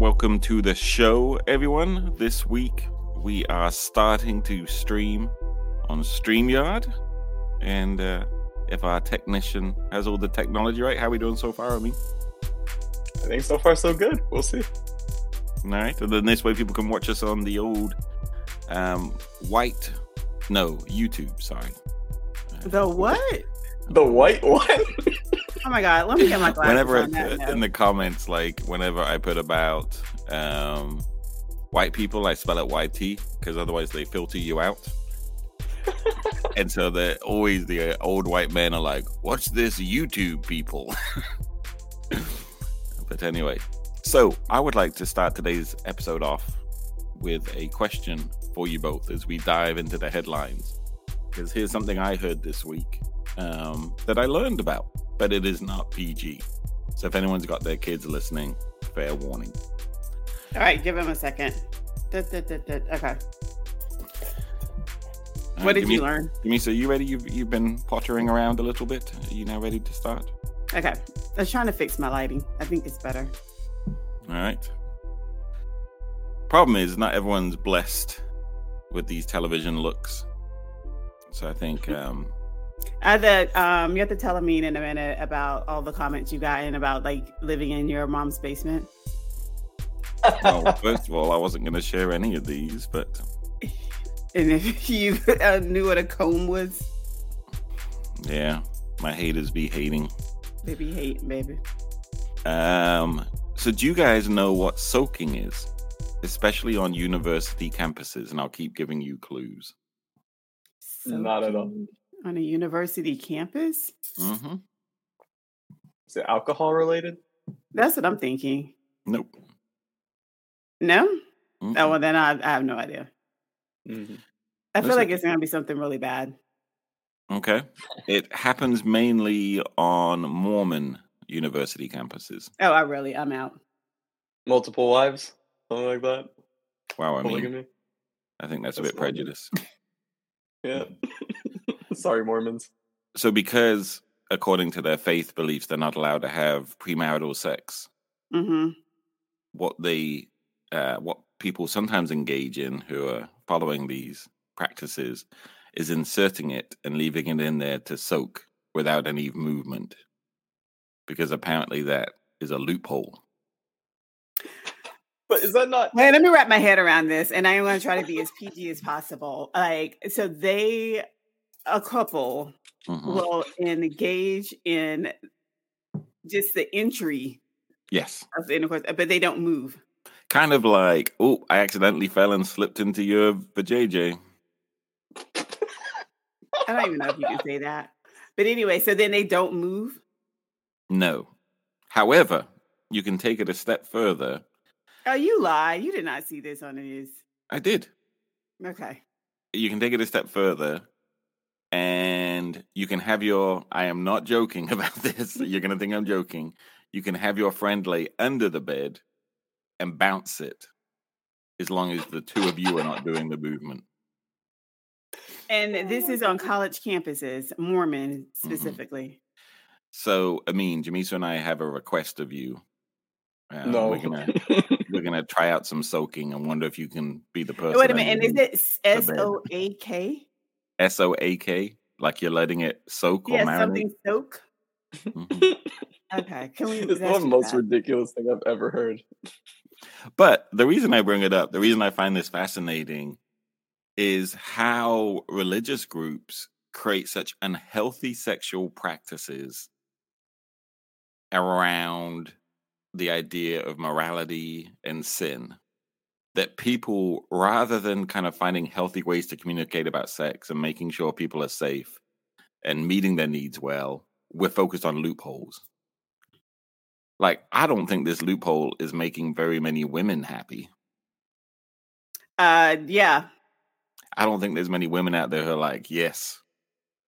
welcome to the show, everyone. This week we are starting to stream on StreamYard. And uh, if our technician has all the technology right, how are we doing so far? I mean, I think so far so good. We'll see. All right. And then this way people can watch us on the old um, white, no, YouTube, sorry. The what? The white one? Oh my god, let me get my glasses. whenever on that note. in the comments, like whenever I put about um, white people, I spell it YT because otherwise they filter you out. and so they're always the uh, old white men are like, "What's this YouTube people?" but anyway, so I would like to start today's episode off with a question for you both as we dive into the headlines. Because here's something I heard this week um, that I learned about, but it is not PG. So if anyone's got their kids listening, fair warning. All right, give him a second. Dut, dut, dut, dut. Okay. All What right, did Jimmy- you learn? Jimmy, so you ready? You've, you've been pottering around a little bit. Are you now ready to start? Okay. I was trying to fix my lighting. I think it's better. All right. Problem is, not everyone's blessed with these television looks. So I think, um, I had um you have to tell me in a minute about all the comments you got in about like living in your mom's basement. well, first of all, I wasn't going to share any of these, but And if you uh, knew what a comb was, yeah, my haters be hating. baby hate, baby. Um, so do you guys know what soaking is, especially on university campuses? And I'll keep giving you clues. Not at all. Soaking On a university campus? hmm Is it alcohol related? That's what I'm thinking. Nope. No? Mm-mm. Oh, well, then I, I have no idea. Mhm. I feel Listen. like it's going to be something really bad. Okay. It happens mainly on Mormon university campuses. Oh, I really, I'm out. Multiple wives? Something like that? Wow, I mean, Polygamy? I think that's a bit Mormon. prejudice. Yeah. Sorry, Mormons. So, because according to their faith beliefs, they're not allowed to have premarital sex, hmm what they, uh, what people sometimes engage in who are following these practices is inserting it and leaving it in there to soak without any movement, because apparently that is a loophole. But is that not Wait, let me wrap my head around this, and I want to try to be as PG as possible. Like, so they, a couple, Mhm. will engage in just the entry Yes. of the intercourse, but they don't move. Kind of like, oh, I accidentally fell and slipped into your vajayjay. I don't even know if you can say that. But anyway, so then they don't move. No. However, you can take it a step further. Oh, you lie. You did not see this on the news. I did. Okay. You can take it a step further and you can have your I am not joking about this. You're going to think I'm joking. You can have your friend lay under the bed and bounce it as long as the two of you are not doing the movement. And this is on college campuses, Mormon Mm-hmm. specifically. So, I mean, Jamesa and I have a request of you. Uh, no? We're going to we're gonna try out some soaking and wonder if you can be the person. Wait a minute. And is it S bed. O A K? S O A K? Like you're letting it soak or marinate? something soak. Mhm. Okay. Can we? it's the most that. ridiculous thing I've ever heard. But the reason I bring it up, the reason I find this fascinating is how religious groups create such unhealthy sexual practices around the idea of morality and sin. That people, rather than kind of finding healthy ways to communicate about sex and making sure people are safe and meeting their needs well, we're focused on loopholes. Like, I don't think this loophole is making very many women happy. Uh, yeah. I don't think there's many women out there who are like, yes,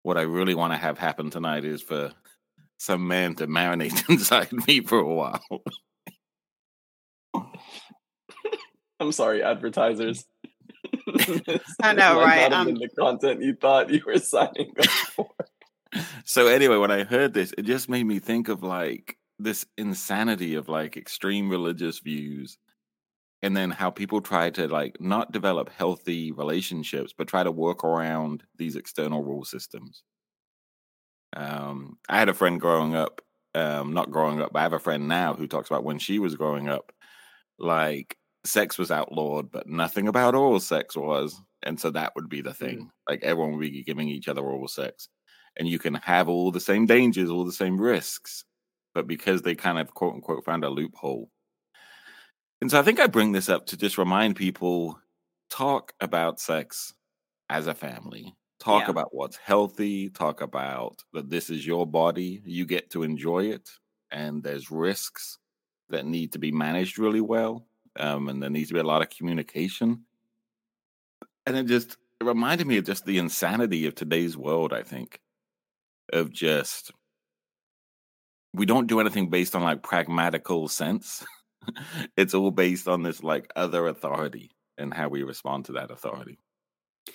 what I really want to have happen tonight is for some man to marinate inside me for a while. I'm sorry, advertisers. I know, Might right? Not have Um, been the content you thought you were signing up for. so anyway, when I heard this, it just made me think of like this insanity of like extreme religious views and then how people try to like not develop healthy relationships but try to work around these external rule systems um i had a friend growing up um not growing up but i have a friend now who talks about when she was growing up like sex was outlawed but nothing about oral sex was and so that would be the thing Mm. like everyone would be giving each other oral sex and you can have all the same dangers all the same risks but because they kind of quote unquote found a loophole and so I think I bring this up to just remind people talk about sex as a family. Talk Yeah. about what's healthy. Talk about that this is your body. You get to enjoy it. And there's risks that need to be managed really well. Um, and there needs to be a lot of communication. And it just it reminded me of just the insanity of today's world, I think, of just we don't do anything based on like pragmatical sense. it's all based on this like other authority and how we respond to that authority.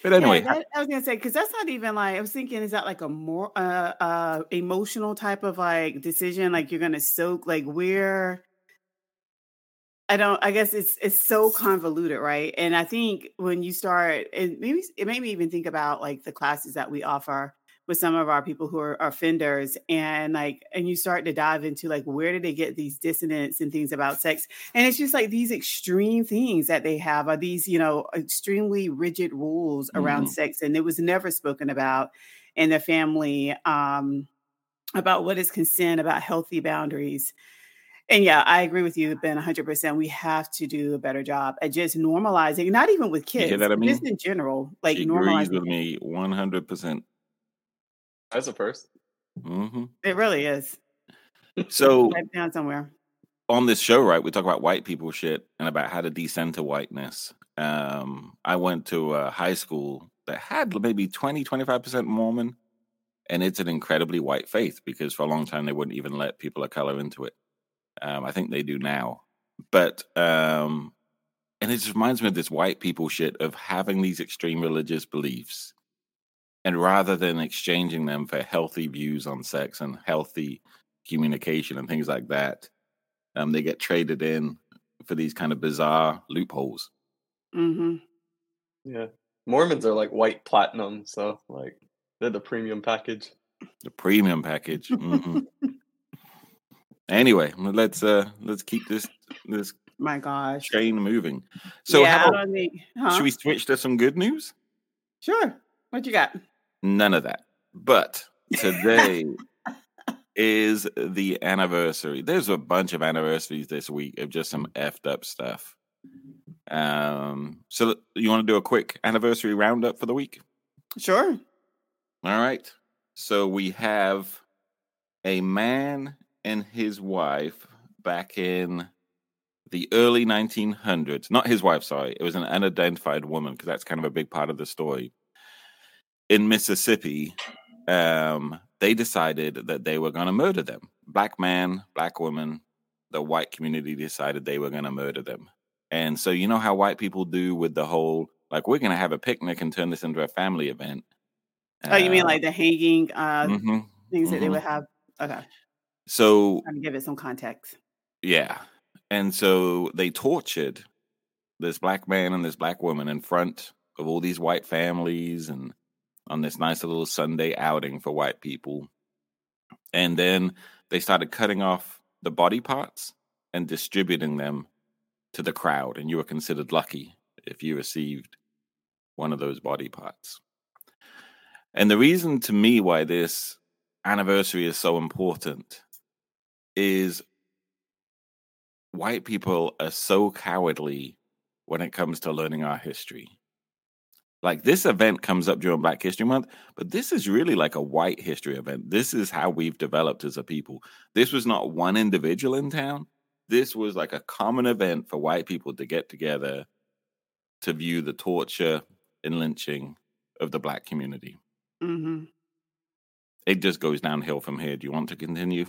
But anyway, yeah, that, I was gonna say because that's not even like I was thinking. Is that like a more uh, uh emotional type of like decision? Like you're gonna soak like where? I don't. I guess it's it's so convoluted, right? And I think when you start, and maybe it made me even think about like the classes that we offer with some of our people who are, are offenders, and like, and you start to dive into like where did they get these dissonance and things about sex, and it's just like these extreme things that they have are these you know extremely rigid rules around Mhm. sex, and it was never spoken about in the family um, about what is consent, about healthy boundaries. And yeah, I agree with you, Ben, 100%. We have to do a better job at just normalizing, not even with You hear kids, that, but just in general, like she agrees normalizing. with me 100%. That's a first. hmm It really is. So Type down somewhere. on this show, right, we talk about white people shit and about how to decenter whiteness. Um, I went to a high school that had maybe 20, 25% Mormon, and it's an incredibly white faith because for a long time they wouldn't even let people of color into it. Um, I think they do now. But, um, and it just reminds me of this white people shit of having these extreme religious beliefs. And rather than exchanging them for healthy views on sex and healthy communication and things like that, um, they get traded in for these kind of bizarre loopholes. hmm Yeah. Mormons are like white platinum, so like they're the premium package. The premium package. hmm anyway, let's uh let's keep this this My gosh. train moving. So yeah, how about, think. Huh? should we switch to some good news? Sure. What you got? None of that. But today is the anniversary. There's a bunch of anniversaries this week of just some effed up stuff. Um, so you want to do a quick anniversary roundup for the week? Sure. All right. So we have a man and his wife back in the early 1900s. Not his wife, sorry. It was an unidentified woman because that's kind of a big part of the story. In Mississippi, um, they decided that they were going to murder them. Black man, black woman. The white community decided they were going to murder them. And so, you know how white people do with the whole, like, we're going to have a picnic and turn this into a family event. Oh, you mean Uh, like the hanging uh mhm. things that they mhm. would have? Okay. So Trying to give it some context. yeah, and so they tortured this black man and this black woman in front of all these white families and on this nice little Sunday outing for white people. And then they started cutting off the body parts and distributing them to the crowd. And you were considered lucky if you received one of those body parts. And the reason to me why this anniversary is so important is white people are so cowardly when it comes to learning our history. Like this event comes up during Black History Month, but this is really like a white history event. This is how we've developed as a people. This was not one individual in town. This was like a common event for white people to get together to view the torture and lynching of the black community. hmm It just goes downhill from here. Do you want to continue?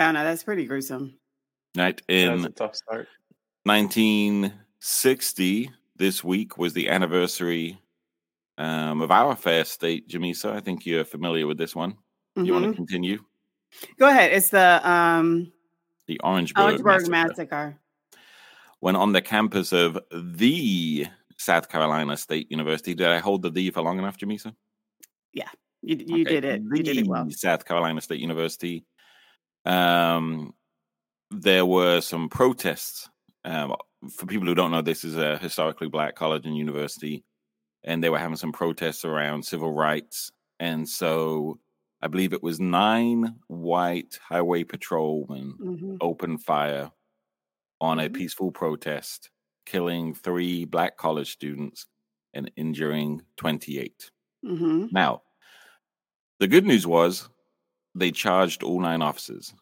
I don't know. That's pretty gruesome. Right. That's In a tough start. 1960, this week was the anniversary um, of our fair state, Jamesa. I think you're familiar with this one. You want to continue? Go ahead. It's the um The Orangeburg, Orangeburg Massacre. massacre. when on the campus of the South Carolina State University. Did I hold the "the" for long enough, Jamesa? Yeah, you you Okay, did it. You did it well. South Carolina State University. Um, there were some protests. Um, for people who don't know, this is a historically black college and university, and they were having some protests around civil rights. And so, I believe it was nine white highway patrolmen hmm opened fire on a Mhm. peaceful protest, killing three black college students and injuring 28. hmm Now, the good news was they charged all nine officers.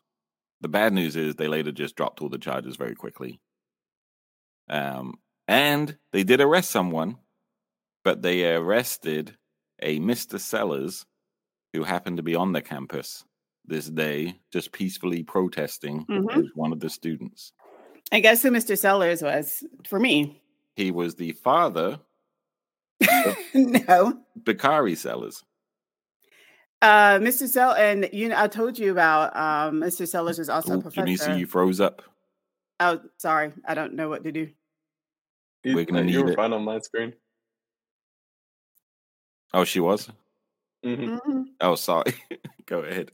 The bad news is they later just dropped all the charges very quickly. Um, and they did arrest someone, but they arrested a Mr. Sellers who happened to be on the campus this day, just peacefully protesting Mhm. as one of the students. I guess who Mr. Sellers was for me. He was the father, no, Bakari Sellers. Uh, Mr. Sell, and you know, I told you about um, Mr. Sellers was also a Ooh, professor. Jamesa, you froze up. Oh, sorry, I don't know what to do. You, We're gonna you were it. fine on my screen. Oh, she was? hmm Mhm. Oh, sorry. Go ahead.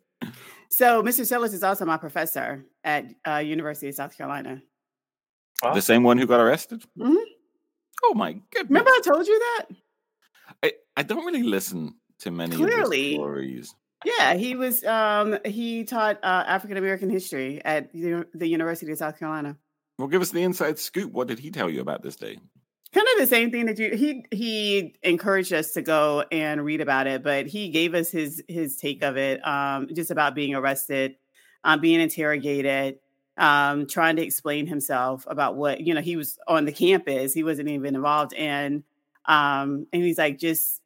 So, Mr. Sellers is also my professor at uh, University of South Carolina. Wow. The same one who got arrested? Mhm. Oh my goodness. Remember, I told you that? I, I don't really listen to many Clearly. stories. Yeah, he was. Um, he taught uh, African American history at the, the University of South Carolina. Well, give us the inside scoop. What did he tell you about this day? Kind of the same thing that you. He he encouraged us to go and read about it, but he gave us his his take of it. Um, just about being arrested, um, being interrogated, um, trying to explain himself about what you know. He was on the campus. He wasn't even involved, and um, and he's like just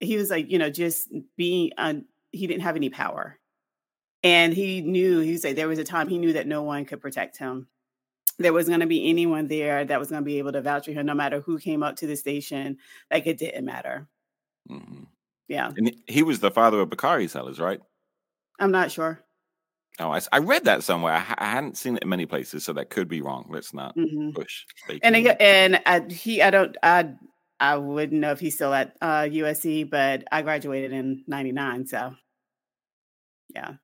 he was like you know just being. Un, he didn't have any power, and he knew. He said there was a time he knew that no one could protect him there wasn't going to be anyone there that was going to be able to vouch for him, no matter who came up to the station. Like it didn't matter. hmm Yeah, And he- was the father of Bakari Sellers, right? I'm not sure. Oh, I, I read that somewhere. I, I hadn't seen it in many places, so that could be wrong. Let's not hmm push. And and I, he, I don't, I, I wouldn't know if he's still at uh, USC, but I graduated in '99, so yeah.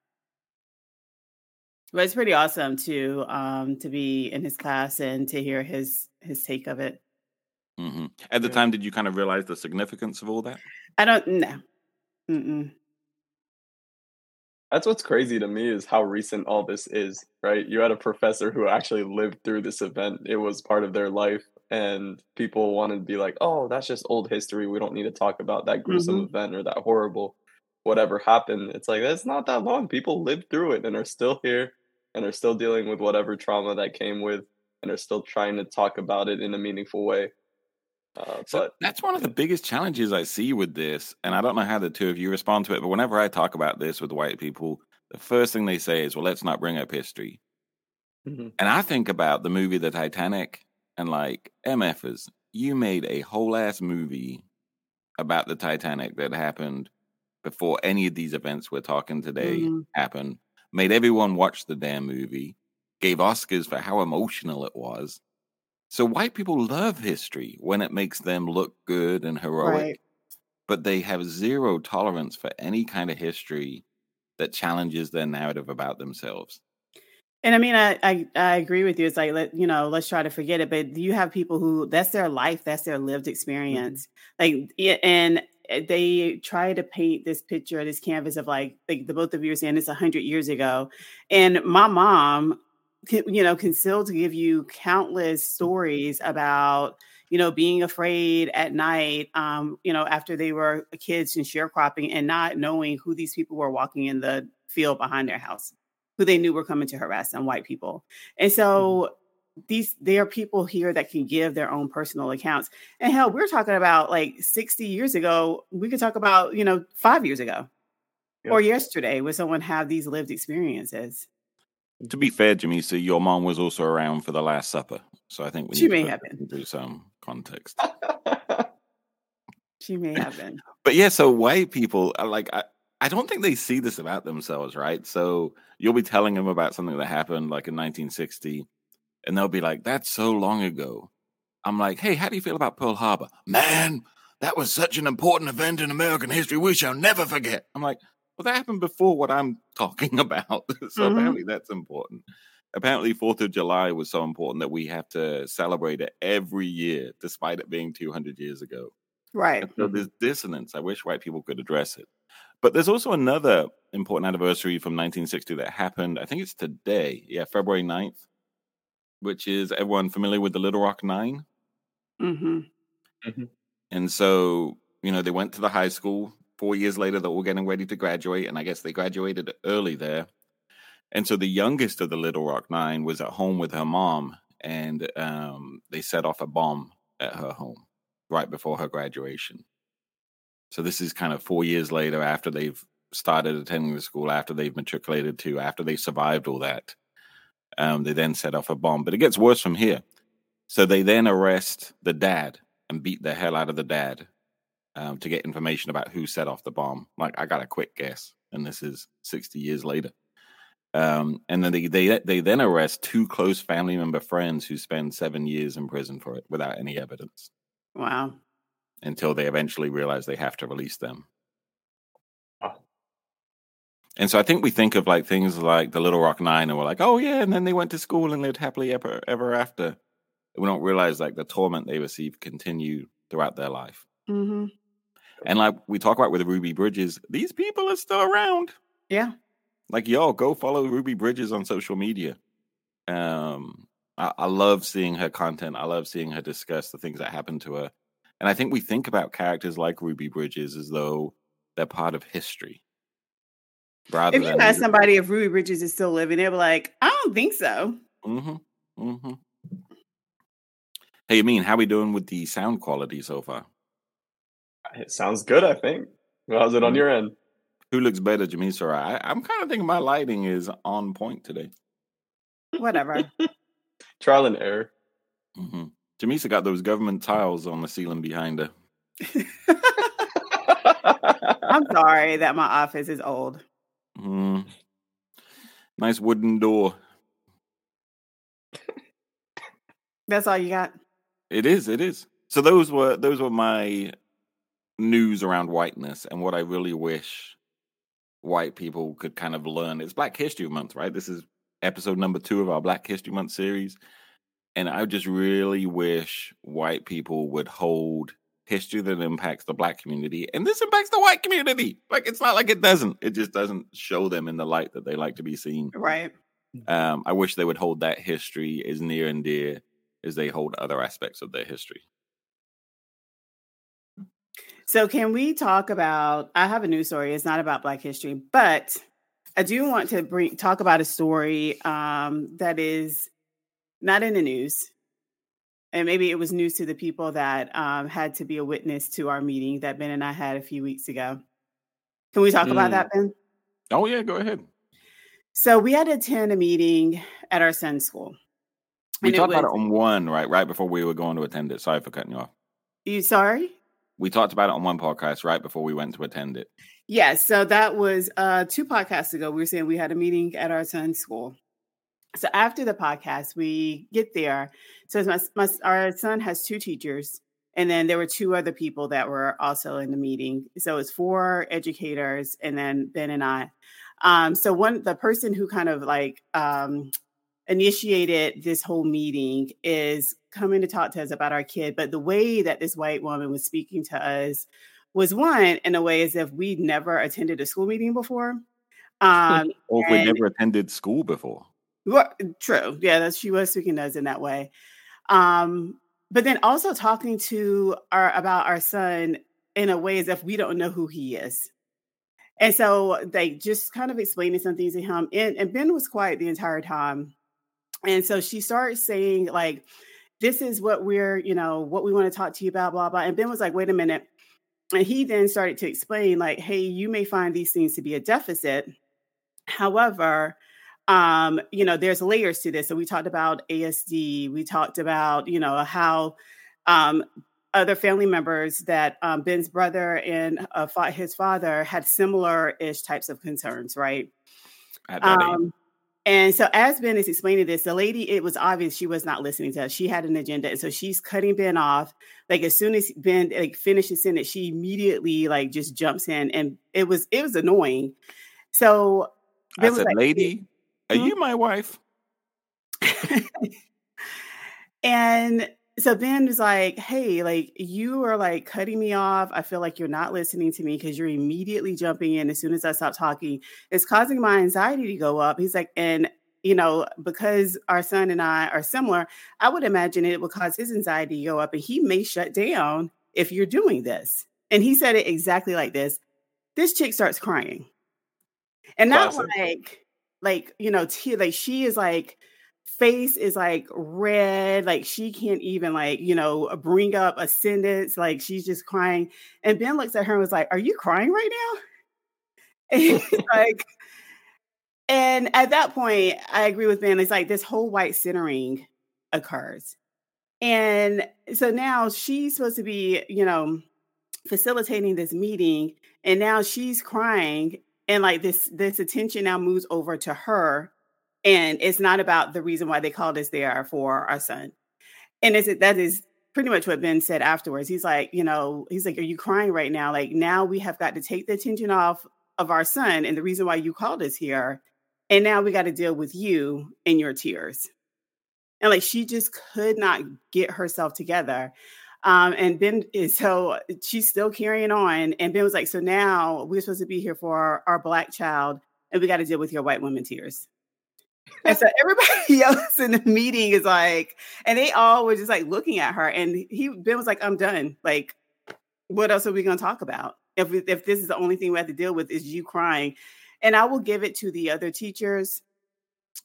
But it's pretty awesome to um to be in his class and to hear his his take of it. Mhm. At the time, did you kind of realize the significance of all that? I don't know. Mm-mm. That's what's crazy to me is how recent all this is, right? You had a professor who actually lived through this event. It was part of their life, and people wanted to be like, "Oh, that's just old history. We don't need to talk about that gruesome Mhm. event or that horrible whatever happened." It's like that's not that long. People lived through it and are still here and are still dealing with whatever trauma that came with and are still trying to talk about it in a meaningful way. Uh, So but that's one of the biggest challenges I see with this. And I don't know how the two of you respond to it, but whenever I talk about this with white people, the first thing they say is, well, let's not bring up history. Mhm. And I think about the movie The Titanic and like, MFers, you made a whole ass movie about the Titanic that happened before any of these events we're talking today Mhm. happened, made everyone watch the damn movie, gave Oscars for how emotional it was. So white people love history when it makes them look good and heroic, Right. but they have zero tolerance for any kind of history that challenges their narrative about themselves. And I mean, I, I I agree with you. It's like let you know, let's try to forget it. But you have people who that's their life, that's their lived experience. Like, and eh, they try to paint this picture, this canvas of like, like the both of you are saying it's a hundred years ago, and my mom, you know, can still to give you countless stories about you know being afraid at night, um, you know, after they were kids and sharecropping and not knowing who these people were walking in the field behind their house who they knew were coming to harass them, white people. And mm-hmm. so these there are people here that can give their own personal accounts. And hell, we're talking about like 60 years ago. We could talk about, you know, five years ago or yesterday where someone have these lived experiences. To be fair, Jamesa, your mom was also around for the Last Supper, so I think we She need may have been. into some context. She may have been. But yeah, so white people are like I, I don't think they see this about themselves, right? So you'll be telling them about something that happened like in 1960, and they'll be like, "That's so long ago." I'm like, "Hey, how do you feel about Pearl Harbor?" Man, that was such an important event in American history. We shall never forget. I'm like, well, that happened before what I'm talking about. so mm-hmm. apparently that's important. Apparently, Fourth of July was so important that we have to celebrate it every year, despite it being 200 years ago. Right. And so there's dissonance. I wish white people could address it. But there's also another important anniversary from 1960 that happened. I think it's today. Yeah, February 9th, which is everyone familiar with the Little Rock 9 Mm-hmm. Mm-hmm. And so, you know, they went to the high school. Four years later, they're all getting ready to graduate. And I guess they graduated early there. And so the youngest of the Little Rock Nine was at home with her mom. And um, they set off a bomb at her home right before her graduation. So this is kind of four years later after they've started attending the school, after they've matriculated to, after they survived all that. Um, they then set off a bomb. But it gets worse from here. So they then arrest the dad and beat the hell out of the dad um, to get information about who set off the bomb. Like I got a quick guess, and this is 60 years later. Um, and then they, they they then arrest two close family member friends who spend seven years in prison for it without any evidence. Wow until they eventually realize they have to release them. And so I think we think of like things like the Little Rock Nine, and we're like, oh yeah, and then they went to school and lived happily ever ever after. We don't realize like the torment they received continued throughout their life. Mm-hmm. And like we talk about with Ruby Bridges, these people are still around. Yeah. Like y'all go follow Ruby Bridges on social media. Um, I, I love seeing her content. I love seeing her discuss the things that happened to her and I think we think about characters like Ruby Bridges as though they're part of history. Rather if you ask somebody if Ruby Bridges is still living, they'll be like, I don't think so. Mm-hmm. Mm-hmm. Hey, I mean, how we doing with the sound quality so far? It sounds good, I think. How's it on mm-hmm. your end? Who looks better, Jamesa or I? I'm kind of thinking my lighting is on point today. Whatever. Trial and error. Mm-hmm. Jamesa got those government tiles on the ceiling behind her. I'm sorry that my office is old. Mm. Nice wooden door. That's all you got. It is. It is. So those were those were my news around whiteness and what I really wish white people could kind of learn. It's Black History Month, right? This is episode number two of our Black History Month series. And I just really wish white people would hold history that impacts the black community and this impacts the white community. Like it's not like it doesn't. It just doesn't show them in the light that they like to be seen. Right. Um, I wish they would hold that history as near and dear as they hold other aspects of their history. So, can we talk about? I have a news story. It's not about Black history, but I do want to bring talk about a story um, that is not in the news. And maybe it was news to the people that um, had to be a witness to our meeting that Ben and I had a few weeks ago. Can we talk mm. about that, Ben? Oh, yeah, go ahead. So we had to attend a meeting at our son's school. We talked was, about it on one, right? Right before we were going to attend it. Sorry for cutting you off. You sorry? We talked about it on one podcast right before we went to attend it. Yes. So that was uh, two podcasts ago. We were saying we had a meeting at our son's school. So after the podcast, we get there. So my, my, our son has two teachers, and then there were two other people that were also in the meeting. So it's four educators, and then Ben and I. Um, so one, the person who kind of like um, initiated this whole meeting is coming to talk to us about our kid. But the way that this white woman was speaking to us was one in a way as if we'd never attended a school meeting before. Um, or if we never attended school before. Well, true. Yeah, that she was speaking to us in that way. Um, but then also talking to our about our son in a way as if we don't know who he is. And so they just kind of explaining some things to him. And, and Ben was quiet the entire time. And so she started saying, like, this is what we're, you know, what we want to talk to you about, blah, blah. And Ben was like, wait a minute. And he then started to explain, like, hey, you may find these things to be a deficit. However, um, you know, there's layers to this. So we talked about ASD. We talked about, you know, how um, other family members that um, Ben's brother and uh, his father had similar ish types of concerns, right? Um, and so as Ben is explaining this, the lady, it was obvious she was not listening to us. She had an agenda. And so she's cutting Ben off. Like as soon as Ben like finishes sentence, she immediately like just jumps in. And it was it was annoying. So ben I said, like, lady, are hmm? you my wife? and so Ben was like, Hey, like you are like cutting me off. I feel like you're not listening to me because you're immediately jumping in as soon as I stop talking. It's causing my anxiety to go up. He's like, and you know, because our son and I are similar, I would imagine it would cause his anxiety to go up and he may shut down if you're doing this. And he said it exactly like this. This chick starts crying. And not Classic. like, like, you know, t- like she is like face is like red like she can't even like you know uh, bring up a sentence like she's just crying. And ben looks at her and was like are you crying right now? And like and at that point i agree with ben it's like this whole white centering occurs. And so now she's supposed to be you know facilitating this meeting and now she's crying and like this this attention now moves over to her and it's not about the reason why they called us there for our son. And is it that is pretty much what Ben said afterwards. He's like, you know, he's like, Are you crying right now? Like now we have got to take the attention off of our son and the reason why you called us here. And now we got to deal with you and your tears. And like she just could not get herself together. Um, and Ben is so she's still carrying on. And Ben was like, So now we're supposed to be here for our, our black child, and we got to deal with your white woman tears. And so everybody else in the meeting is like, and they all were just like looking at her. And he Ben was like, I'm done. Like, what else are we gonna talk about? If we, if this is the only thing we have to deal with is you crying. And I will give it to the other teachers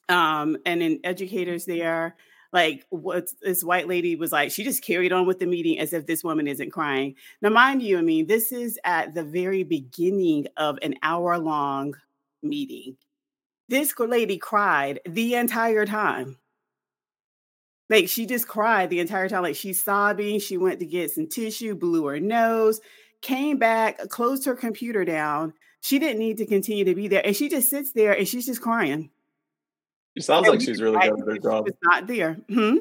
um and then educators there. Like what this white lady was like, she just carried on with the meeting as if this woman isn't crying. Now, mind you, I mean, this is at the very beginning of an hour long meeting this lady cried the entire time. Like she just cried the entire time. Like she's sobbing. She went to get some tissue, blew her nose, came back, closed her computer down. She didn't need to continue to be there. And she just sits there and she's just crying. She sounds and like she's really good at her job. She's not there. Hmm?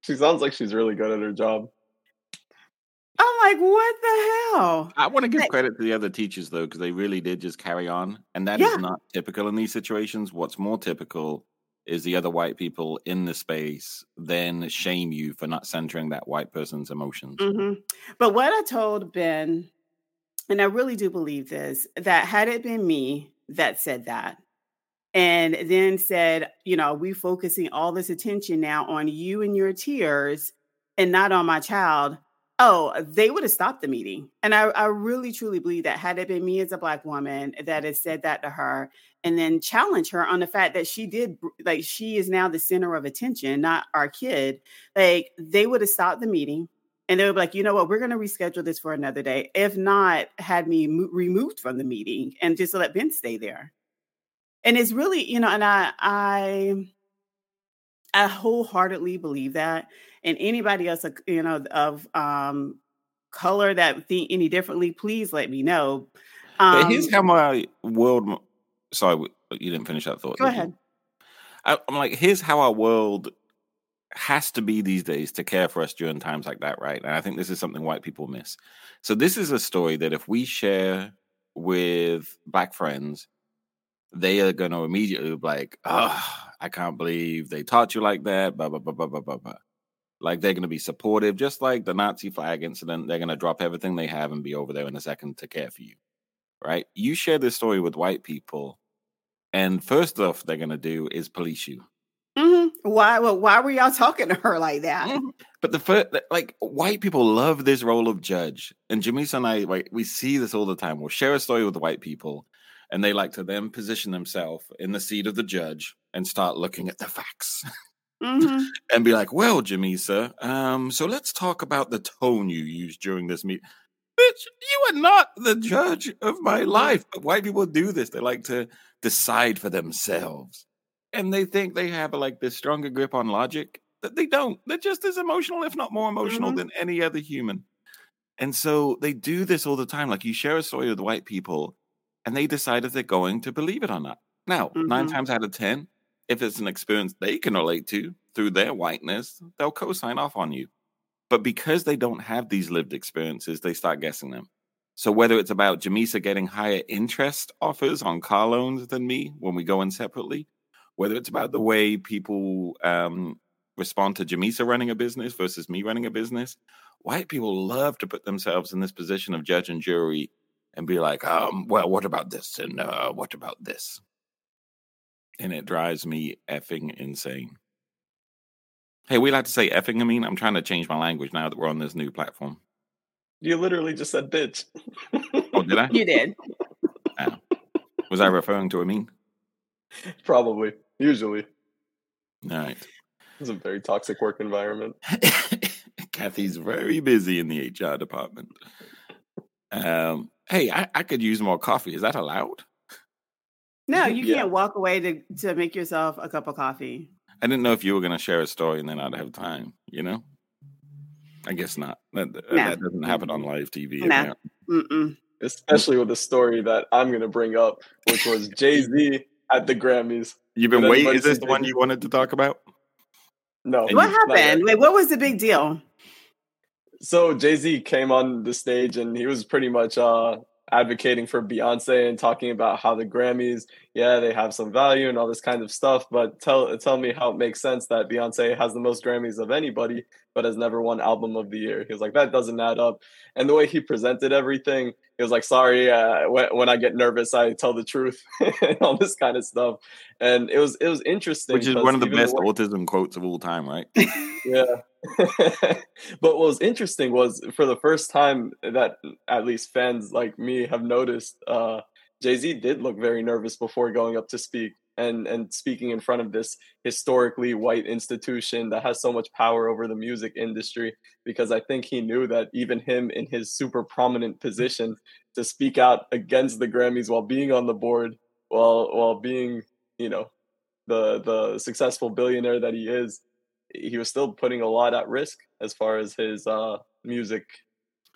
She sounds like she's really good at her job. I'm like, what the hell? I want to give like, credit to the other teachers though, because they really did just carry on. And that yeah. is not typical in these situations. What's more typical is the other white people in the space then shame you for not centering that white person's emotions. Mm-hmm. But what I told Ben, and I really do believe this, that had it been me that said that, and then said, you know, we focusing all this attention now on you and your tears and not on my child Oh, they would have stopped the meeting. And I, I really truly believe that had it been me as a black woman that had said that to her and then challenge her on the fact that she did like she is now the center of attention, not our kid, like they would have stopped the meeting and they would be like, you know what, we're going to reschedule this for another day. If not, had me mo- removed from the meeting and just let Ben stay there. And it's really, you know, and I, I, I wholeheartedly believe that and anybody else, you know, of um, color that think any differently, please let me know. Um, here's how my world. Sorry, you didn't finish that thought. Go ahead. I, I'm like, here's how our world has to be these days to care for us during times like that, right? And I think this is something white people miss. So this is a story that if we share with black friends, they are going to immediately be like, "Oh, I can't believe they taught you like that." Blah blah blah blah blah blah blah. Like they're going to be supportive, just like the Nazi flag incident. They're going to drop everything they have and be over there in a second to care for you. Right? You share this story with white people, and first off, they're going to do is police you. Mm-hmm. Why? Well, why were y'all talking to her like that? Mm-hmm. But the first, like, white people love this role of judge, and Jamesa and I, like, we see this all the time. We'll share a story with white people, and they like to then position themselves in the seat of the judge and start looking at the facts. mm-hmm. and be like, "Well, Jamesa, um, so let's talk about the tone you used during this meet." Bitch, you are not the judge of my life. But white people do this; they like to decide for themselves, and they think they have like this stronger grip on logic. That they don't. They're just as emotional, if not more emotional, mm-hmm. than any other human. And so they do this all the time. Like you share a story with white people, and they decide if they're going to believe it or not. Now, mm-hmm. nine times out of ten, if it's an experience they can relate to through their whiteness, they'll co-sign off on you. But because they don't have these lived experiences, they start guessing them. So whether it's about Jamesa getting higher interest offers on car loans than me when we go in separately, whether it's about the way people um, respond to Jamesa running a business versus me running a business, white people love to put themselves in this position of judge and jury and be like, um, well, what about this? And uh, what about this? And it drives me effing insane. Hey, we like to say effing. I mean, I'm trying to change my language now that we're on this new platform. You literally just said bitch. Oh, did I? You did. Oh. Was I referring to a mean? Probably. Usually. All right. It's a very toxic work environment. Kathy's very busy in the HR department. Um, hey, I, I could use more coffee. Is that allowed? No, you Yeah. can't walk away to to make yourself a cup of coffee. I didn't know if you were going to share a story and then I'd have time, you know? I guess not. That, that doesn't happen on live TV. No. Especially with the story that I'm gonna bring up, which was Jay Z at the Grammys. You've been waiting. Is this the one you wanted to talk about? No. And What you- not yet. happened? Wait, what was the big deal? So Jay Z came on the stage and he was pretty much uh, advocating for Beyonce and talking about how the Grammys, yeah, they have some value and all this kind of stuff. But tell tell me how it makes sense that Beyonce has the most Grammys of anybody, but has never won Album of the Year. He was like, that doesn't add up. And the way he presented everything, he was like, sorry, uh, when, when I get nervous, I tell the truth and all this kind of stuff. And it was it was interesting, Which is one of the even best way- autism quotes of all time, right? yeah. but what was interesting was for the first time that at least fans like me have noticed, uh, Jay Z did look very nervous before going up to speak and and speaking in front of this historically white institution that has so much power over the music industry. Because I think he knew that even him in his super prominent position to speak out against the Grammys while being on the board, while while being you know the the successful billionaire that he is he was still putting a lot at risk as far as his uh music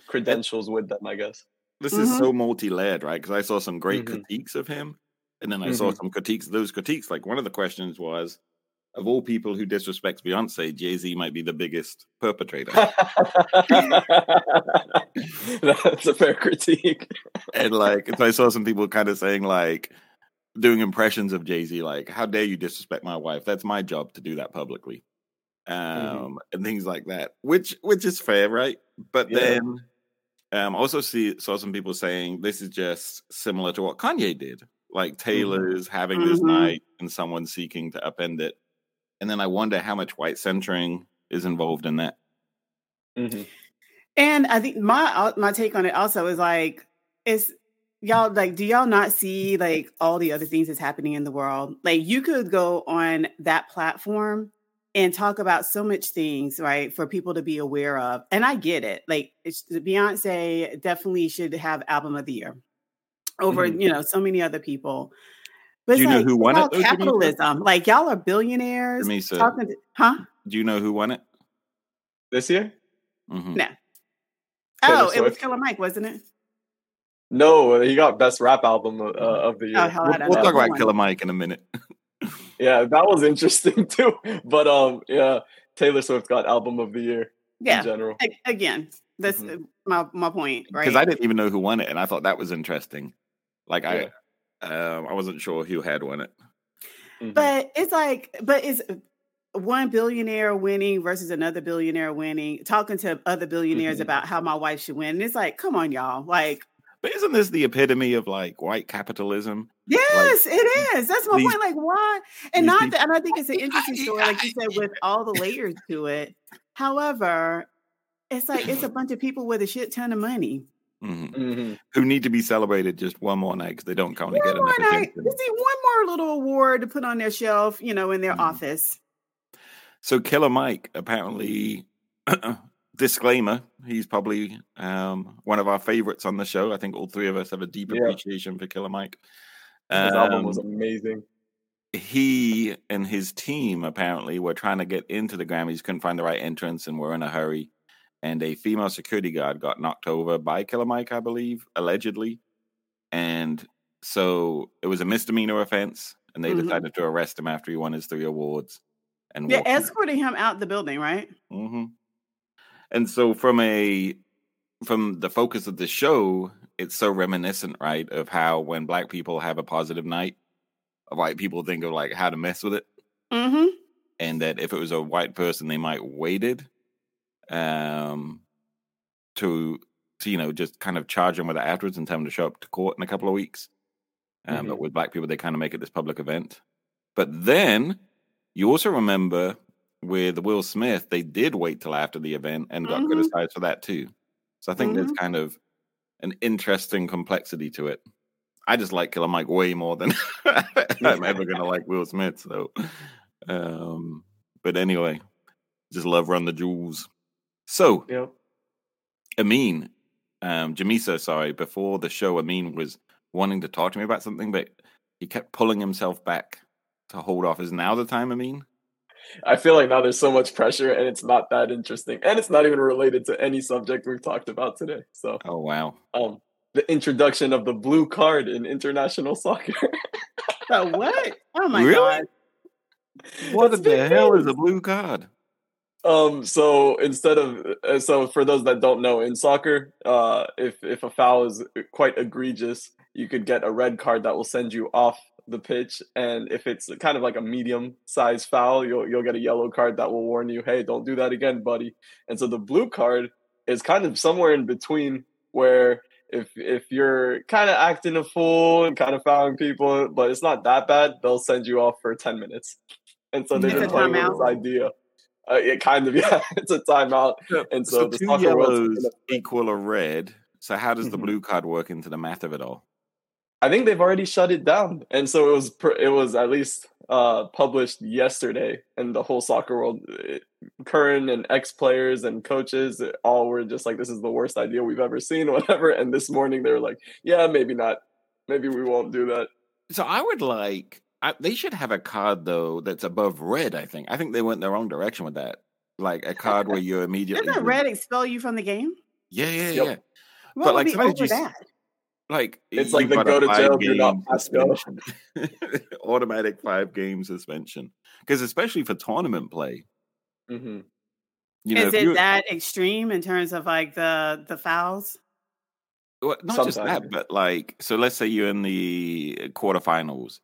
credentials with them i guess This is Mhm. so multi-layered, right? Because I saw some great Mhm. critiques of him, and then I saw Mhm. some critiques. Those critiques, like one of the questions was, of all people who disrespects Beyonce, Jay Z might be the biggest perpetrator. that's a fair critique and like, so I saw some people kind of saying like, doing impressions of Jay Z, like, "How dare you disrespect my wife? That's my job to do that publicly," um, Mhm. and things like that. Which, which is fair, right? But Yeah. then, um, I also see saw some people saying this is just similar to what Kanye did, like Taylor's having this Mhm. night and someone seeking to upend it. And then I wonder how much white centering is involved in that. Mhm. And I think my uh, my take on it also is like it's y'all like do y'all not see like all the other things that's happening in the world? Like you could go on that platform and talk about so much things, right, for people to be aware of. And I get it. Like it's Beyonce definitely should have album of the year over, Mhm. you know, so many other people. But Do it's you know like, who won it, though, capitalism. Like y'all are billionaires Jamesa, talking to, huh? do you know who won it? this year Mhm. No. Taylor Oh, it was Killer Mike, wasn't it? no he got best rap album uh, of the year Oh, hell, We'll, we'll talk about won? Killer Mike in a minute. yeah that was interesting too but um yeah taylor swift got album of the year in Yeah. general A- Again, that's Mhm. uh, my my point, right? because I didn't even know who won it, and I thought that was interesting. Like Yeah. I, um, I wasn't sure who had won it. Mhm. But it's like, but it's one billionaire winning versus another billionaire winning, talking to other billionaires Mhm. about how my wife should win. And it's like, come on, y'all. Like, But isn't this the epitome of like white capitalism? yes, it is. That's my these- point. Like, why? And not people- that, and I think it's an interesting story, like you said, with all the layers to it. However, it's like it's a bunch of people with a shit ton of money. Mhm. Mhm. Who need to be celebrated just one more night because they don't currently One get more enough night, attention. you see one more little award to put on their shelf, you know, in their Mhm. office. So Killer Mike apparently disclaimer, he's probably um, one of our favorites on the show. I think all three of us have a deep Yeah. appreciation for Killer Mike. His album was Um, amazing. he and his team apparently were trying to get into the Grammys, couldn't find the right entrance, and were in a hurry. And a female security guard got knocked over by Killer Mike, I believe, allegedly. And so it was a misdemeanor offense. and they Mhm. decided to arrest him after he won his three awards. And Yeah, walk him out. escorting him out the building, right? hmm And so, from a from the focus of the show, it's so reminiscent, right, of how when black people have a positive night, white people think of like how to mess with it, Mm-hmm. and that if it was a white person, they might waited um, to to you know just kind of charge them with it afterwards and tell them to show up to court in a couple of weeks. Um, But with black people, they kind of make it this public event. But then you also remember with Will Smith, they did wait till after the event and got Mhm. criticized for that too. So I think there's kind of an interesting complexity to it. I just like Killer Mike way more than I'm ever gonna like Will Smith. So, um, but anyway, just love Run the Jewels. So Yep. Amine, um, Jamesa, sorry, before the show, Amine was wanting to talk to me about something, but he kept pulling himself back to hold off. Is now the time, Amine? I feel like now there's so much pressure and it's not that interesting. And it's not even related to any subject we've talked about today. So Oh wow. um the introduction of the blue card in international soccer. So what? Oh my Really? god! What That's the hell is a blue card? Um. So instead of uh, so for those that don't know, in soccer, uh, if if a foul is quite egregious, you could get a red card that will send you off the pitch, and if it's kind of like a medium size foul, you'll you'll get a yellow card that will warn you, hey, don't do that again, buddy. And so the blue card is kind of somewhere in between where. If, if you're kind of acting a fool and kind of fouling people, but it's not that bad, they'll send you off for 10 minutes. And so they've been playing with this idea. Uh, it kind of yeah, it's a timeout, and so, So, the two soccer world's yellows gonna- equal a red. So how does the Mhm. blue card work into the math of it all? I think they've already shut it down, and so it was pr- it was at least uh, published yesterday, and the whole soccer world, it, current and ex players and coaches, it all were just like, "This is the worst idea we've ever seen," whatever. And this morning they were like, "Yeah, maybe not, maybe we won't do that." So I would like I, they should have a card though that's above red. I think. I think they went the wrong direction with that. Like a card where you immediately Doesn't red expel you from the game? Yeah, yeah, Yep. yeah. What But, like, be somebody over just- that? Like It's like the go to jail, do not five-game pass go. suspension. Automatic five game suspension. Because especially for tournament play, hmm you know, Is it that extreme in terms of like the the fouls? well, not just that, but like so let's say you're in the quarterfinals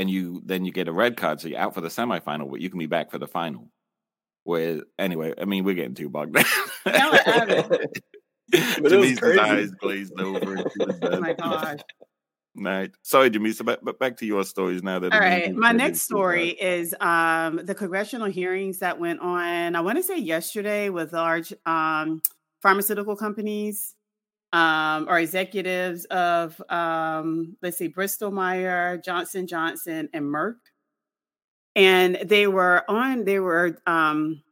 and you then you get a red card, so you're out for the semifinal, but you can be back for the final. Where anyway, I mean we're getting too bogged down. Y'all are out of But it was Jamesa's eyes glazed over. and she was Oh my gosh! Right. Sorry, Jamesa, but, but back to your stories now. That All the right, news my next too bad. story is um the congressional hearings that went on. I want to say yesterday with large um pharmaceutical companies um or executives of um let's see Bristol Myers, Johnson Johnson, and Merck. And they were on. They were um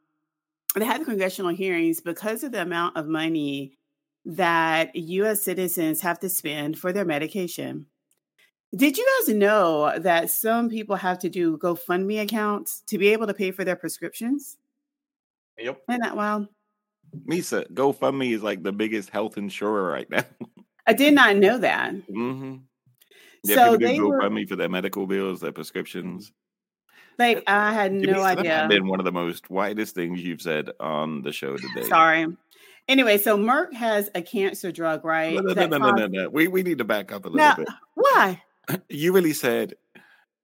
they had congressional hearings because of the amount of money that U.S. citizens have to spend for their medication. Did you guys know that some people have to do GoFundMe accounts to be able to pay for their prescriptions? Yep. Isn't that wild? Misa, GoFundMe is like the biggest health insurer right now. I did not know that. mm-hmm. So people do they were GoFundMe for their medical bills, their prescriptions. like, I had no that might idea. been one of the most widest things you've said on the show today. Sorry. Anyway, so Merck has a cancer drug, right? No, no, no, no, no, no, no. We, we need to back up a little Now, bit. why? You really said,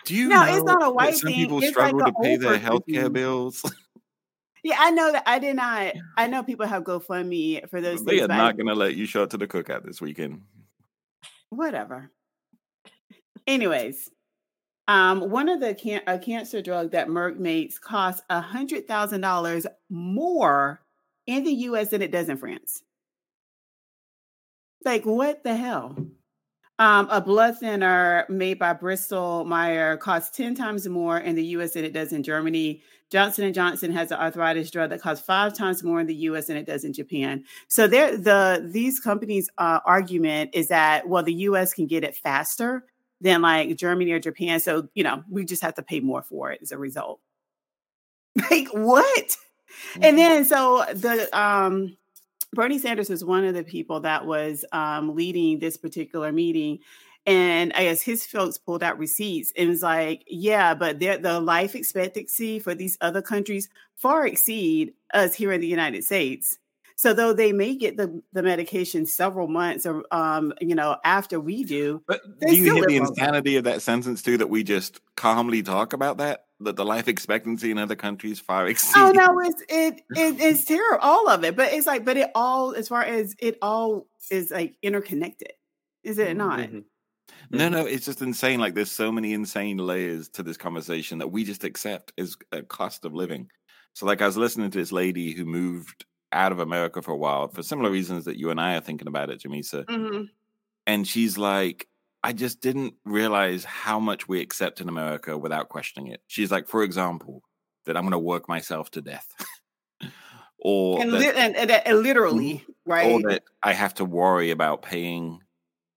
do you No, know it's not a that white some thing, people it's struggle like to pay their healthcare thing. bills? Yeah, I know that. I did not. I know people have GoFundMe for those they things. are not going to let you show up to the cookout this weekend. whatever. Anyways, um, one of the can- a cancer drug that Merck makes costs a hundred thousand dollars more in the U.S. than it does in France. Like what the hell? Um, a blood thinner made by Bristol Myers costs ten times more in the U.S. than it does in Germany. Johnson and Johnson has an arthritis drug that costs five times more in the U.S. than it does in Japan. So there, the these companies' uh, argument is that well, the U.S. can get it faster than like Germany or Japan. So you know, we just have to pay more for it as a result. Like what? Mhm. And then so the um Bernie Sanders was one of the people that was um leading this particular meeting. And I guess his folks pulled out receipts and was like, yeah, but the life expectancy for these other countries far exceed us here in the United States. So though they may get the, the medication several months or um, you know, after we do, but do you hear the insanity of that sentence too that we just calmly talk about that? That the life expectancy in other countries far exceeds Oh no, it's it, it it's terrible, all of it. But it's like, but it all as far as it all is like interconnected. Is it not? Mm-hmm. No, no, it's just insane. Like there's so many insane layers to this conversation that we just accept as a cost of living. So like I was listening to this lady who moved out of America for a while for similar reasons that you and I are thinking about it, Jamesa. Mm-hmm. And she's like, I just didn't realize how much we accept in America without questioning it. She's like, for example, that I'm going to work myself to death. or and, that, li- and, and, and, literally, mm-hmm. right? Or that I have to worry about paying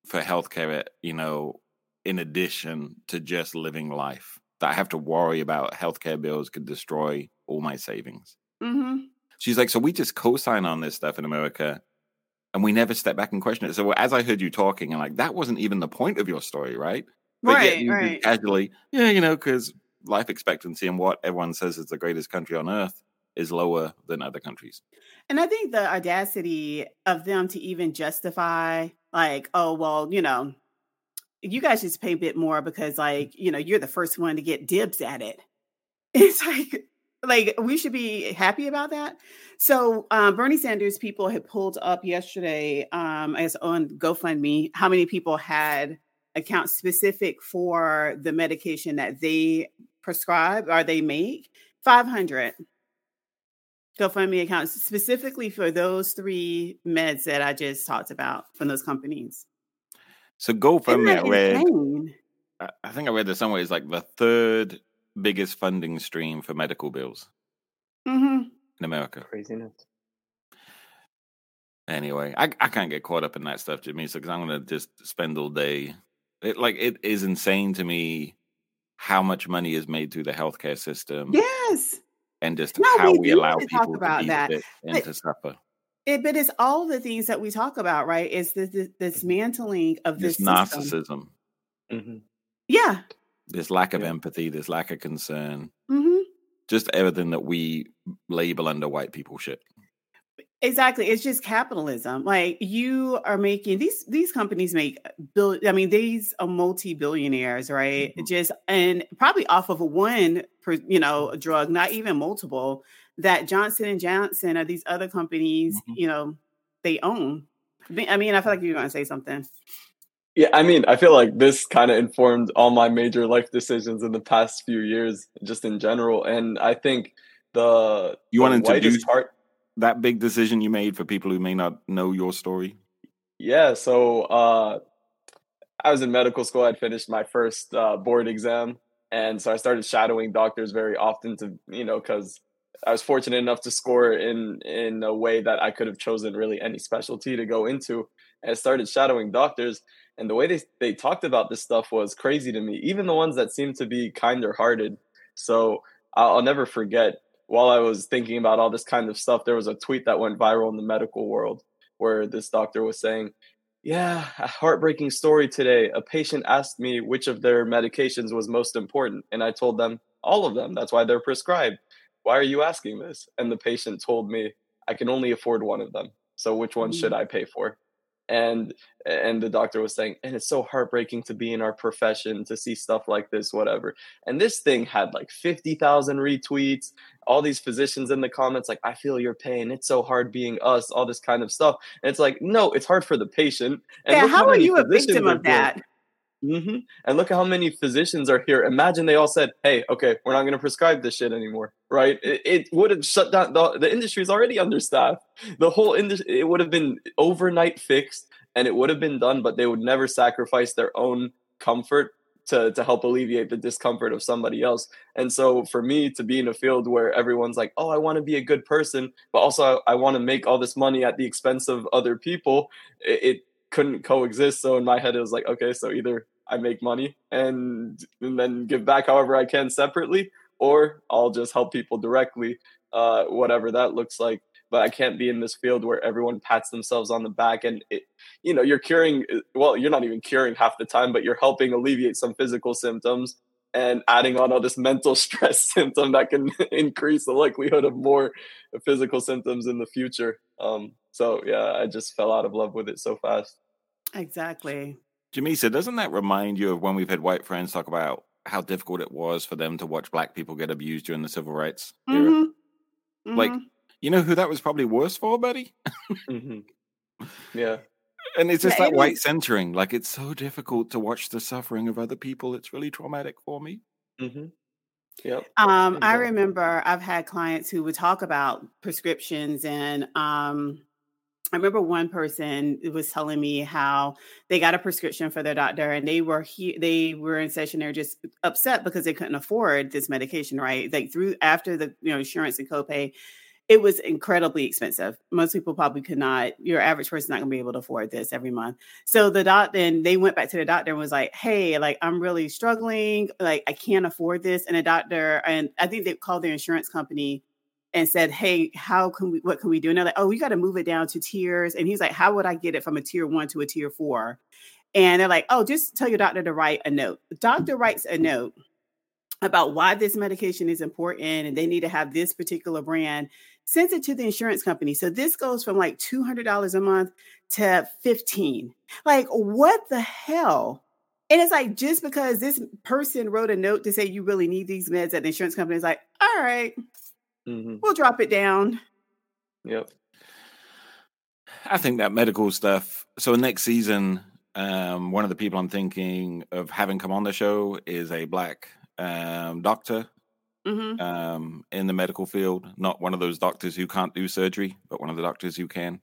for healthcare, you know, in addition to just living life. That I have to worry about healthcare bills could destroy all my savings. Mm-hmm. She's like, so we just co-sign on this stuff in America, and we never step back and question it. So as I heard you talking, and like that wasn't even the point of your story, right? But right, right. Casually, yeah, you know, because life expectancy and what everyone says is the greatest country on earth is lower than other countries. And I think the audacity of them to even justify, like, oh, well, you know, you guys just pay a bit more because, like, you know, you're the first one to get dibs at it. It's like, like we should be happy about that. So um, Bernie Sanders people had pulled up yesterday, um, I guess on GoFundMe, how many people had accounts specific for the medication that they prescribe or they make. Five hundred GoFundMe accounts specifically for those three meds that I just talked about from those companies. So GoFundMe, I read. I think I read that somewhere is like the third biggest funding stream for medical bills mm-hmm. in America. Craziness. Anyway, I, I can't get caught up in that stuff, Jimmy. So because I'm gonna just spend all day. It like it is insane to me how much money is made through the healthcare system. Yes. And just no, how we, we allow people talk about to that and to suffer. It, but it's all the things that we talk about, right? Is the this dismantling of this, this narcissism. Mm-hmm. Yeah, this lack of yeah. empathy, this lack of concern, mm-hmm. just everything that we label under white people shit. Exactly. It's just capitalism. Like you are making these these companies make bill I mean these are multi-billionaires, right? Mm-hmm. Just and probably off of one you know, drug, not even multiple that Johnson and Johnson or these other companies, mm-hmm. you know, they own. I mean, I feel like you're going to say something. Yeah, I mean, I feel like this kind of informed all my major life decisions in the past few years, just in general. And I think the you want to introduce part that big decision you made for people who may not know your story. Yeah, so uh, I was in medical school. I'd finished my first uh, board exam, and so I started shadowing doctors very often to you know because I was fortunate enough to score in in a way that I could have chosen really any specialty to go into. And I started shadowing doctors, and the way they they talked about this stuff was crazy to me. Even the ones that seemed to be kinder hearted. So I'll, I'll never forget. While I was thinking about all this kind of stuff, there was a tweet that went viral in the medical world where this doctor was saying, "Yeah, a heartbreaking story today. A patient asked me which of their medications was most important, and I told them all of them. That's why they're prescribed. Why are you asking this?" And the patient told me, "I can only afford one of them. So which one should mm. I pay for?" and and the doctor was saying and it's so heartbreaking to be in our profession to see stuff like this whatever and this thing had like 50,000 retweets all these physicians in the comments like i feel your pain it's so hard being us all this kind of stuff and it's like no it's hard for the patient and yeah how, how are you a victim of that Mm-hmm. And look at how many physicians are here. Imagine they all said, "Hey, okay, we're not going to prescribe this shit anymore." Right? It, it would have shut down. The, the industry is already understaffed. The whole industry. It would have been overnight fixed, and it would have been done. But they would never sacrifice their own comfort to to help alleviate the discomfort of somebody else. And so, for me to be in a field where everyone's like, "Oh, I want to be a good person," but also I, I want to make all this money at the expense of other people, it, it couldn't coexist. So in my head, it was like, okay, so either I make money and, and then give back however I can separately, or I'll just help people directly, uh, whatever that looks like. but I can't be in this field where everyone pats themselves on the back and it, you know, you're curing. Uh, well, you're not even curing half the time, but you're helping alleviate some physical symptoms and adding on all this mental stress symptom that can increase the likelihood of more physical symptoms in the future. Um, so yeah, I just fell out of love with it so fast. Exactly. Jamesa, doesn't that remind you of when we've had white friends talk about how difficult it was for them to watch black people get abused during the civil rights era? Mm-hmm. Mm-hmm. Like, you know who that was probably worse for, buddy? mm-hmm. Yeah. And it's just yeah, that it white was... centering. Like, it's so difficult to watch the suffering of other people. It's really traumatic for me. Mm-hmm. Yep. Um, I remember I've had clients who would talk about prescriptions and um I remember one person was telling me how they got a prescription for their doctor and they were he, they were in session they're just upset because they couldn't afford this medication right? Like through after the you know insurance and copay it was incredibly expensive. Most people probably could not your average person's not going to be able to afford this every month. So the doctor and they went back to the doctor and was like hey like i'm really struggling like i can't afford this. And the doctor and i think they called their insurance company and said, Hey, how can we, what can we do? And they're like, Oh, we got to move it down to tiers. And he's like, How would I get it from a tier one to a tier four? And they're like, Oh, just tell your doctor to write a note. The doctor writes a note about why this medication is important and they need to have this particular brand, sends it to the insurance company. So this goes from like $200 a month to 15. Like, what the hell? And it's like just because this person wrote a note to say you really need these meds at the insurance company is like, all right, Mm-hmm. We'll drop it down. Yep. I think that medical stuff. So next season, um, one of the people I'm thinking of having come on the show is a black um, doctor mm-hmm. um, in the medical field. Not one of those doctors who can't do surgery, but one of the doctors who can.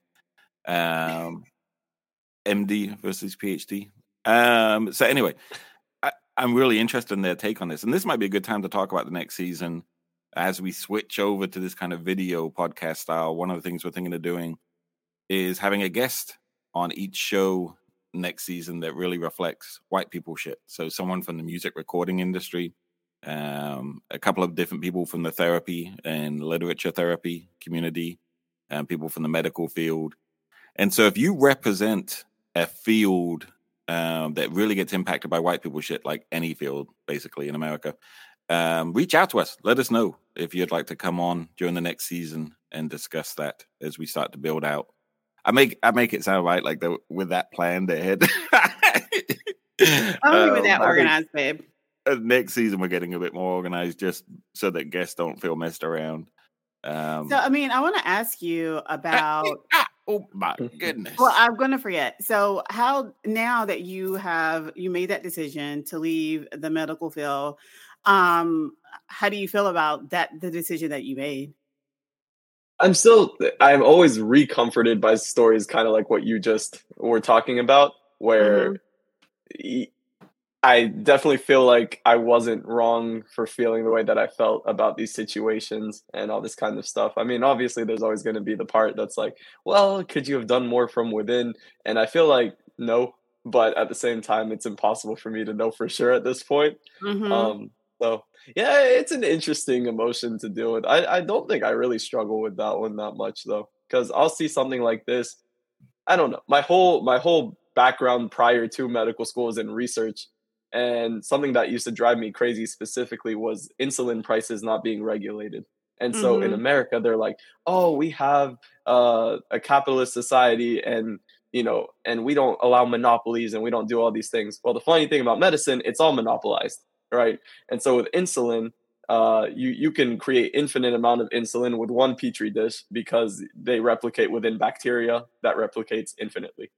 Um, MD versus PhD. Um, so anyway, I, I'm really interested in their take on this, and this might be a good time to talk about the next season as we switch over to this kind of video podcast style, one of the things we're thinking of doing is having a guest on each show next season that really reflects white people shit. So someone from the music recording industry, um, a couple of different people from the therapy and literature therapy community, and people from the medical field. And so if you represent a field um, that really gets impacted by white people shit, like any field basically in America, um, reach out to us. Let us know if you'd like to come on during the next season and discuss that as we start to build out. I make I make it sound right like the, with that planned ahead. Only um, with that organized, babe. Uh, next season we're getting a bit more organized, just so that guests don't feel messed around. Um, so, I mean, I want to ask you about. oh my goodness! Well, I'm going to forget. So, how now that you have you made that decision to leave the medical field, um, how do you feel about that the decision that you made? I'm still I'm always recomforted by stories kind of like what you just were talking about where mm-hmm. I definitely feel like I wasn't wrong for feeling the way that I felt about these situations and all this kind of stuff. I mean, obviously there's always going to be the part that's like, well, could you have done more from within? And I feel like no, but at the same time it's impossible for me to know for sure at this point. Mm-hmm. Um so yeah, it's an interesting emotion to deal with. I, I don't think I really struggle with that one that much though, because I'll see something like this. I don't know. My whole my whole background prior to medical school is in research, and something that used to drive me crazy specifically was insulin prices not being regulated. And so mm-hmm. in America, they're like, "Oh, we have uh, a capitalist society, and you know, and we don't allow monopolies, and we don't do all these things." Well, the funny thing about medicine, it's all monopolized right? And so with insulin, uh, you you can create infinite amount of insulin with one petri dish because they replicate within bacteria that replicates infinitely.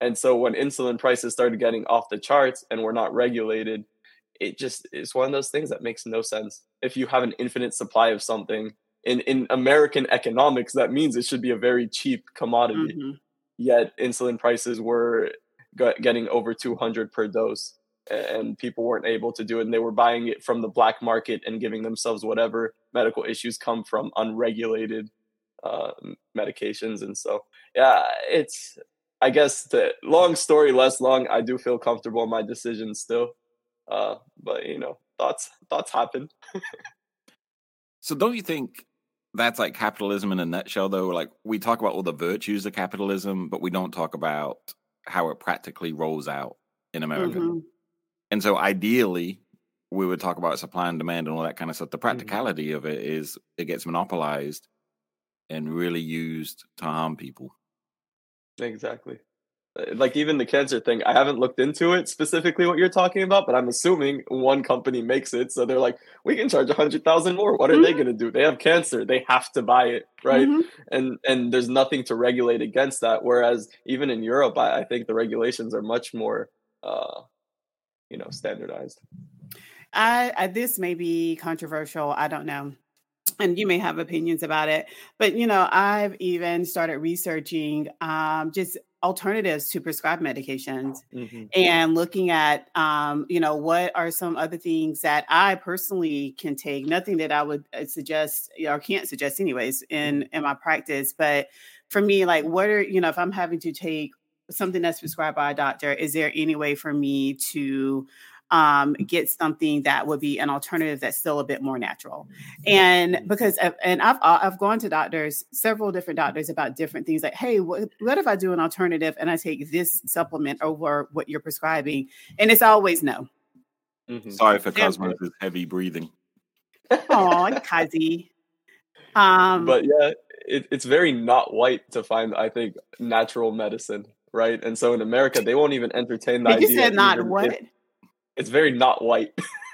And so when insulin prices started getting off the charts and were not regulated, it just is one of those things that makes no sense. If you have an infinite supply of something in in American economics, that means it should be a very cheap commodity. Mm-hmm. Yet insulin prices were getting over 200 per dose and people weren't able to do it and they were buying it from the black market and giving themselves whatever medical issues come from unregulated uh, medications and so yeah it's i guess the long story less long i do feel comfortable in my decision still uh, but you know thoughts thoughts happen so don't you think that's like capitalism in a nutshell, though. Like we talk about all the virtues of capitalism, but we don't talk about how it practically rolls out in America. Mm-hmm. And so, ideally, we would talk about supply and demand and all that kind of stuff. The Mhm. practicality of it is it gets monopolized and really used to harm people. Exactly. Uh, Like even the cancer thing, I haven't looked into it specifically what you're talking about, but I'm assuming one company makes it, so they're like, we can charge a hundred thousand more. What are they Mhm. gonna do? They have cancer, they have to buy it, right? Mhm. And and there's nothing to regulate against that. Whereas even in Europe, I, I think the regulations are much more, uh, you know, standardized. I, I this may be controversial. I don't know. And you may have opinions about it, but you know, I've even started researching um, just alternatives to prescribed medications and looking at um, you know what are some other things that I personally can take. Nothing that I would uh, suggest or can't suggest, anyways, in in my practice. But for me, like, what are you know, if I'm having to take something that's prescribed by a doctor, is there any way for me to um, get something that would be an alternative that's still a bit more natural. And because of- and I've uh, I've gone to doctors, several different doctors about different things like, hey, what, what if I do an alternative and I take this supplement over what you're prescribing? And it's always no. Mhm. Sorry for Yeah. Cosmos' heavy breathing. Oh, Kazi. Um, but yeah, it, it's very not white to find, I think, natural medicine, right? And so in America, they won't even entertain the but you idea. said not even what? it's very not white.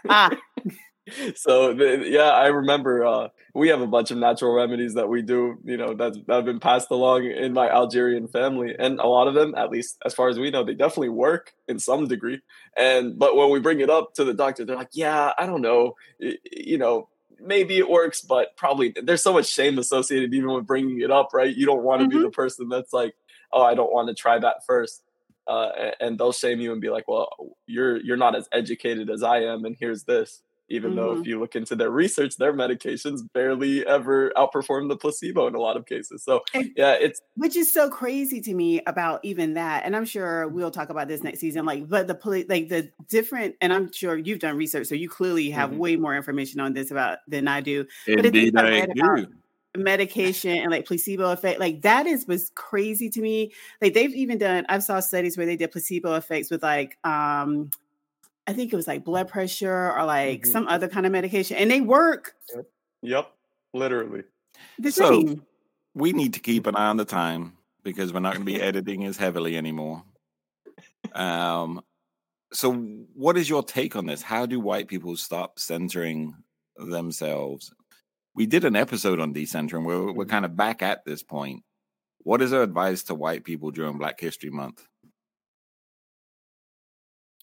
ah, so the, yeah, I remember uh, we have a bunch of natural remedies that we do, you know, that that have been passed along in my Algerian family, and a lot of them, at least as far as we know, they definitely work in some degree. And but when we bring it up to the doctor, they're like, "Yeah, I don't know, Y- you know." Maybe it works, but probably there's so much shame associated even with bringing it up, right? You don't want to Mhm. be the person that's like, "Oh, I don't want to try that first uh, and they'll shame you and be like, "Well, you're you're not as educated as I am, and here's this." Even though if you look into their research, their medications barely ever outperform the placebo in a lot of cases. So And- yeah, it's which is so crazy to me about even that and i'm sure we'll talk about this next season like but the like the different and i'm sure you've done research so you clearly have Mhm. way more information on this about than i do Indeed, I I read about- do. Medication and like placebo effect like that is was crazy to me like they've even done i've saw studies where they did placebo effects with like um i think it was like blood pressure or like Mhm. some other kind of medication and they work yep, literally. the So- same We need to keep an eye on the time because we're not going to be editing as heavily anymore. Um, so, what is your take on this? How do white people stop centering themselves? We did an episode on decentering. We're we're Mhm. kind of back at this point. What is our advice to white people during Black History Month?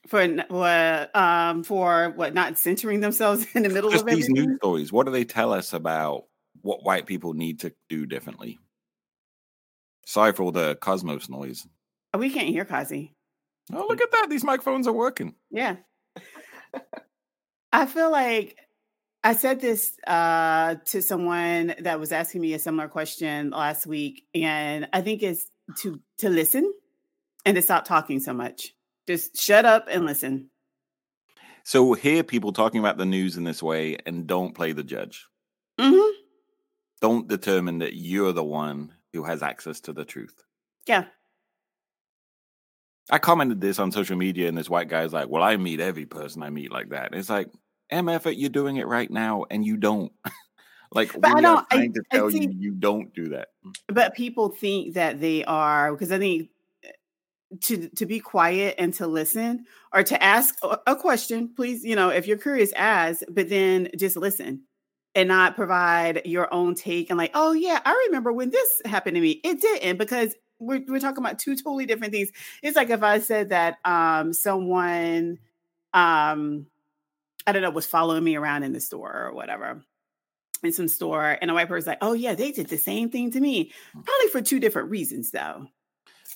for what um for what not centering themselves in the middle Just of these news stories. What do they tell us about what white people need to do differently? Sorry for all the cosmos noise. Oh, we can't hear Kazi. Oh, look at that! These microphones are working. Yeah. I feel like I said this uh, to someone that was asking me a similar question last week, and I think it's to to listen and to stop talking so much. Just shut up and listen. So hear people talking about the news in this way and don't play the judge. hmm Don't determine that you're the one who has access to the truth. Yeah. I commented this on social media, and this white guy's like, "Well, I meet every person I meet like that." And it's like, "MF, you're doing it right now, and you don't." like, But I we are don't- I- trying to tell you, think- you don't do that. But people think that they are because I think eh, to to be quiet and to listen or to ask a a question, please, you know, if you're curious, ask, but then just listen and not provide your own take and like, oh yeah, I remember when this happened to me. It didn't because we're we're talking about two totally different things. It's like if I said that um someone um I don't know was following me around in the store or whatever in some store and a white person's like, oh yeah, they did the same thing to me. Probably for two different reasons though.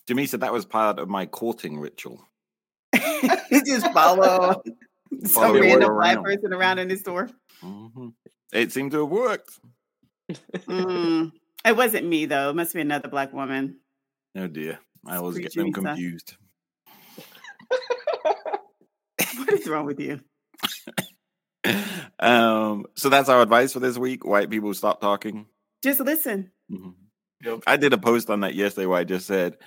Jimmy said that was part of my courting ritual. You just follow some random black person around in the store. Mhm. It seemed to have worked. Mm. It wasn't me though. It must be another black woman. Oh dear, I always get them confused. What is wrong with you? Um, so that's our advice for this week. White people stop talking. Just listen. Mhm. I did a post on that yesterday where I just said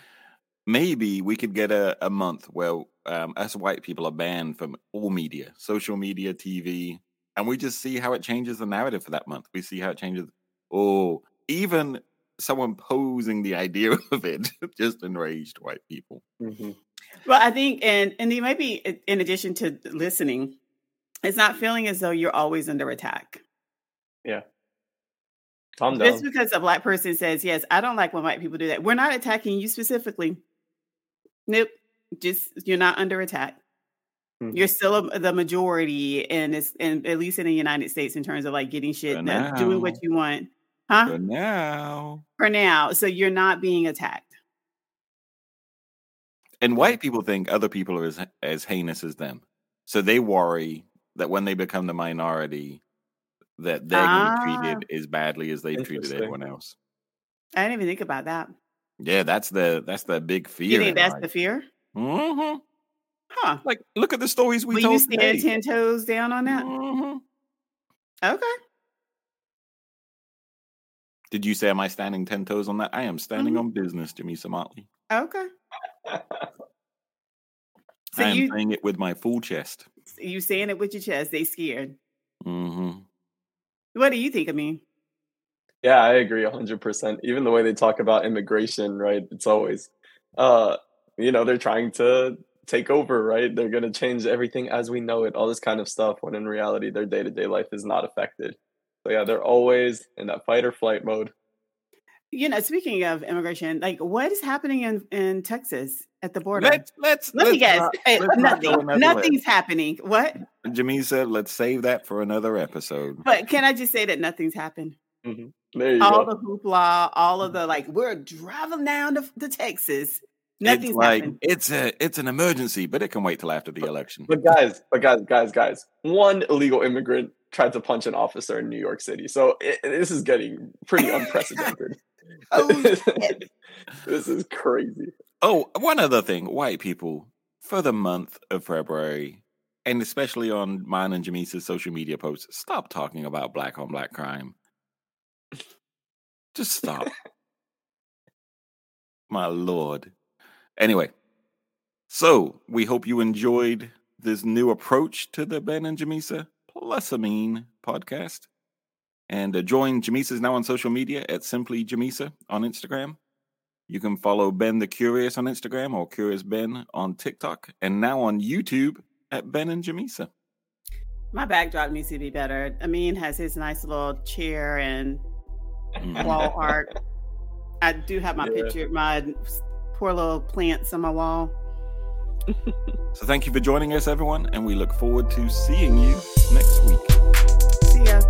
maybe we could get a, a month where um, us white people are banned from all media, social media, TV, and we just see how it changes the narrative for that month. We see how it changes. Oh, even someone posing the idea of it just enraged white people. Mhm. Well, I think, and and you might be in addition to listening, it's not feeling as though you're always under attack. Yeah. Calm Just because a black person says, "Yes, I don't like when white people do that," we're not attacking you specifically. Nope. Just you're not under attack. Mhm. You're still a, the majority, and it's and at least in the United States in terms of like getting shit, done, doing what you want, huh? But now, For now, so you're not being attacked. and white people think other people are as, as heinous as them. So they worry that when they become the minority, that they're Ah. treated as badly as they've treated everyone else. I didn't even think about that. Yeah, that's the that's the big fear. You think that's the fear? hmm Huh? Like, look at the stories we Will told you stand ten toes down on that? Mhm. Okay. Did you say, am I standing 10 toes on that? I am standing Mhm. on business, Jimmy Motley. Okay. So I am you saying it with my full chest. You saying it with your chest? They scared. hmm What do you think of me? Yeah, I agree 100%. Even the way they talk about immigration, right? It's always, uh, you know, they're trying to take over, right? They're going to change everything as we know it, all this kind of stuff, when in reality, their day to day life is not affected. So, yeah, they're always in that fight or flight mode. You know, speaking of immigration, like what is happening in in Texas at the border? Let's let's Let me let's guess. not- Hey, eh, let's not go nothing. Nothing's happening. What? way. Said, let's save that for another episode. But can I just say that nothing's happened? Mm-hmm. There you All go. the hoopla, all of mm-hmm. the like, we're driving down to, to Texas. It's Nothing's like happened. it's a it's an emergency, but it can wait till after the election. But guys, but guys, guys, guys, one illegal immigrant tried to punch an officer in New York City. So it, this is getting pretty unprecedented. Oh, this is crazy. Oh, one other thing, white people for the month of February, and especially on mine and Jamesa's social media posts, stop talking about black on black crime. Just stop. My lord. Anyway, so we hope you enjoyed this new approach to the Ben and Jamesa plus Amine podcast. And uh, join Jamesa's now on social media at Simply Jamesa on Instagram. You can follow Ben the Curious on Instagram or Curious Ben on TikTok, and now on YouTube at Ben and Jamesa. My backdrop needs to be better. Amine has his nice little chair and Mhm. wall art. I do have my Yeah. picture, my poor little plants on my wall. So thank you for joining us, everyone, and we look forward to seeing you next week. See ya.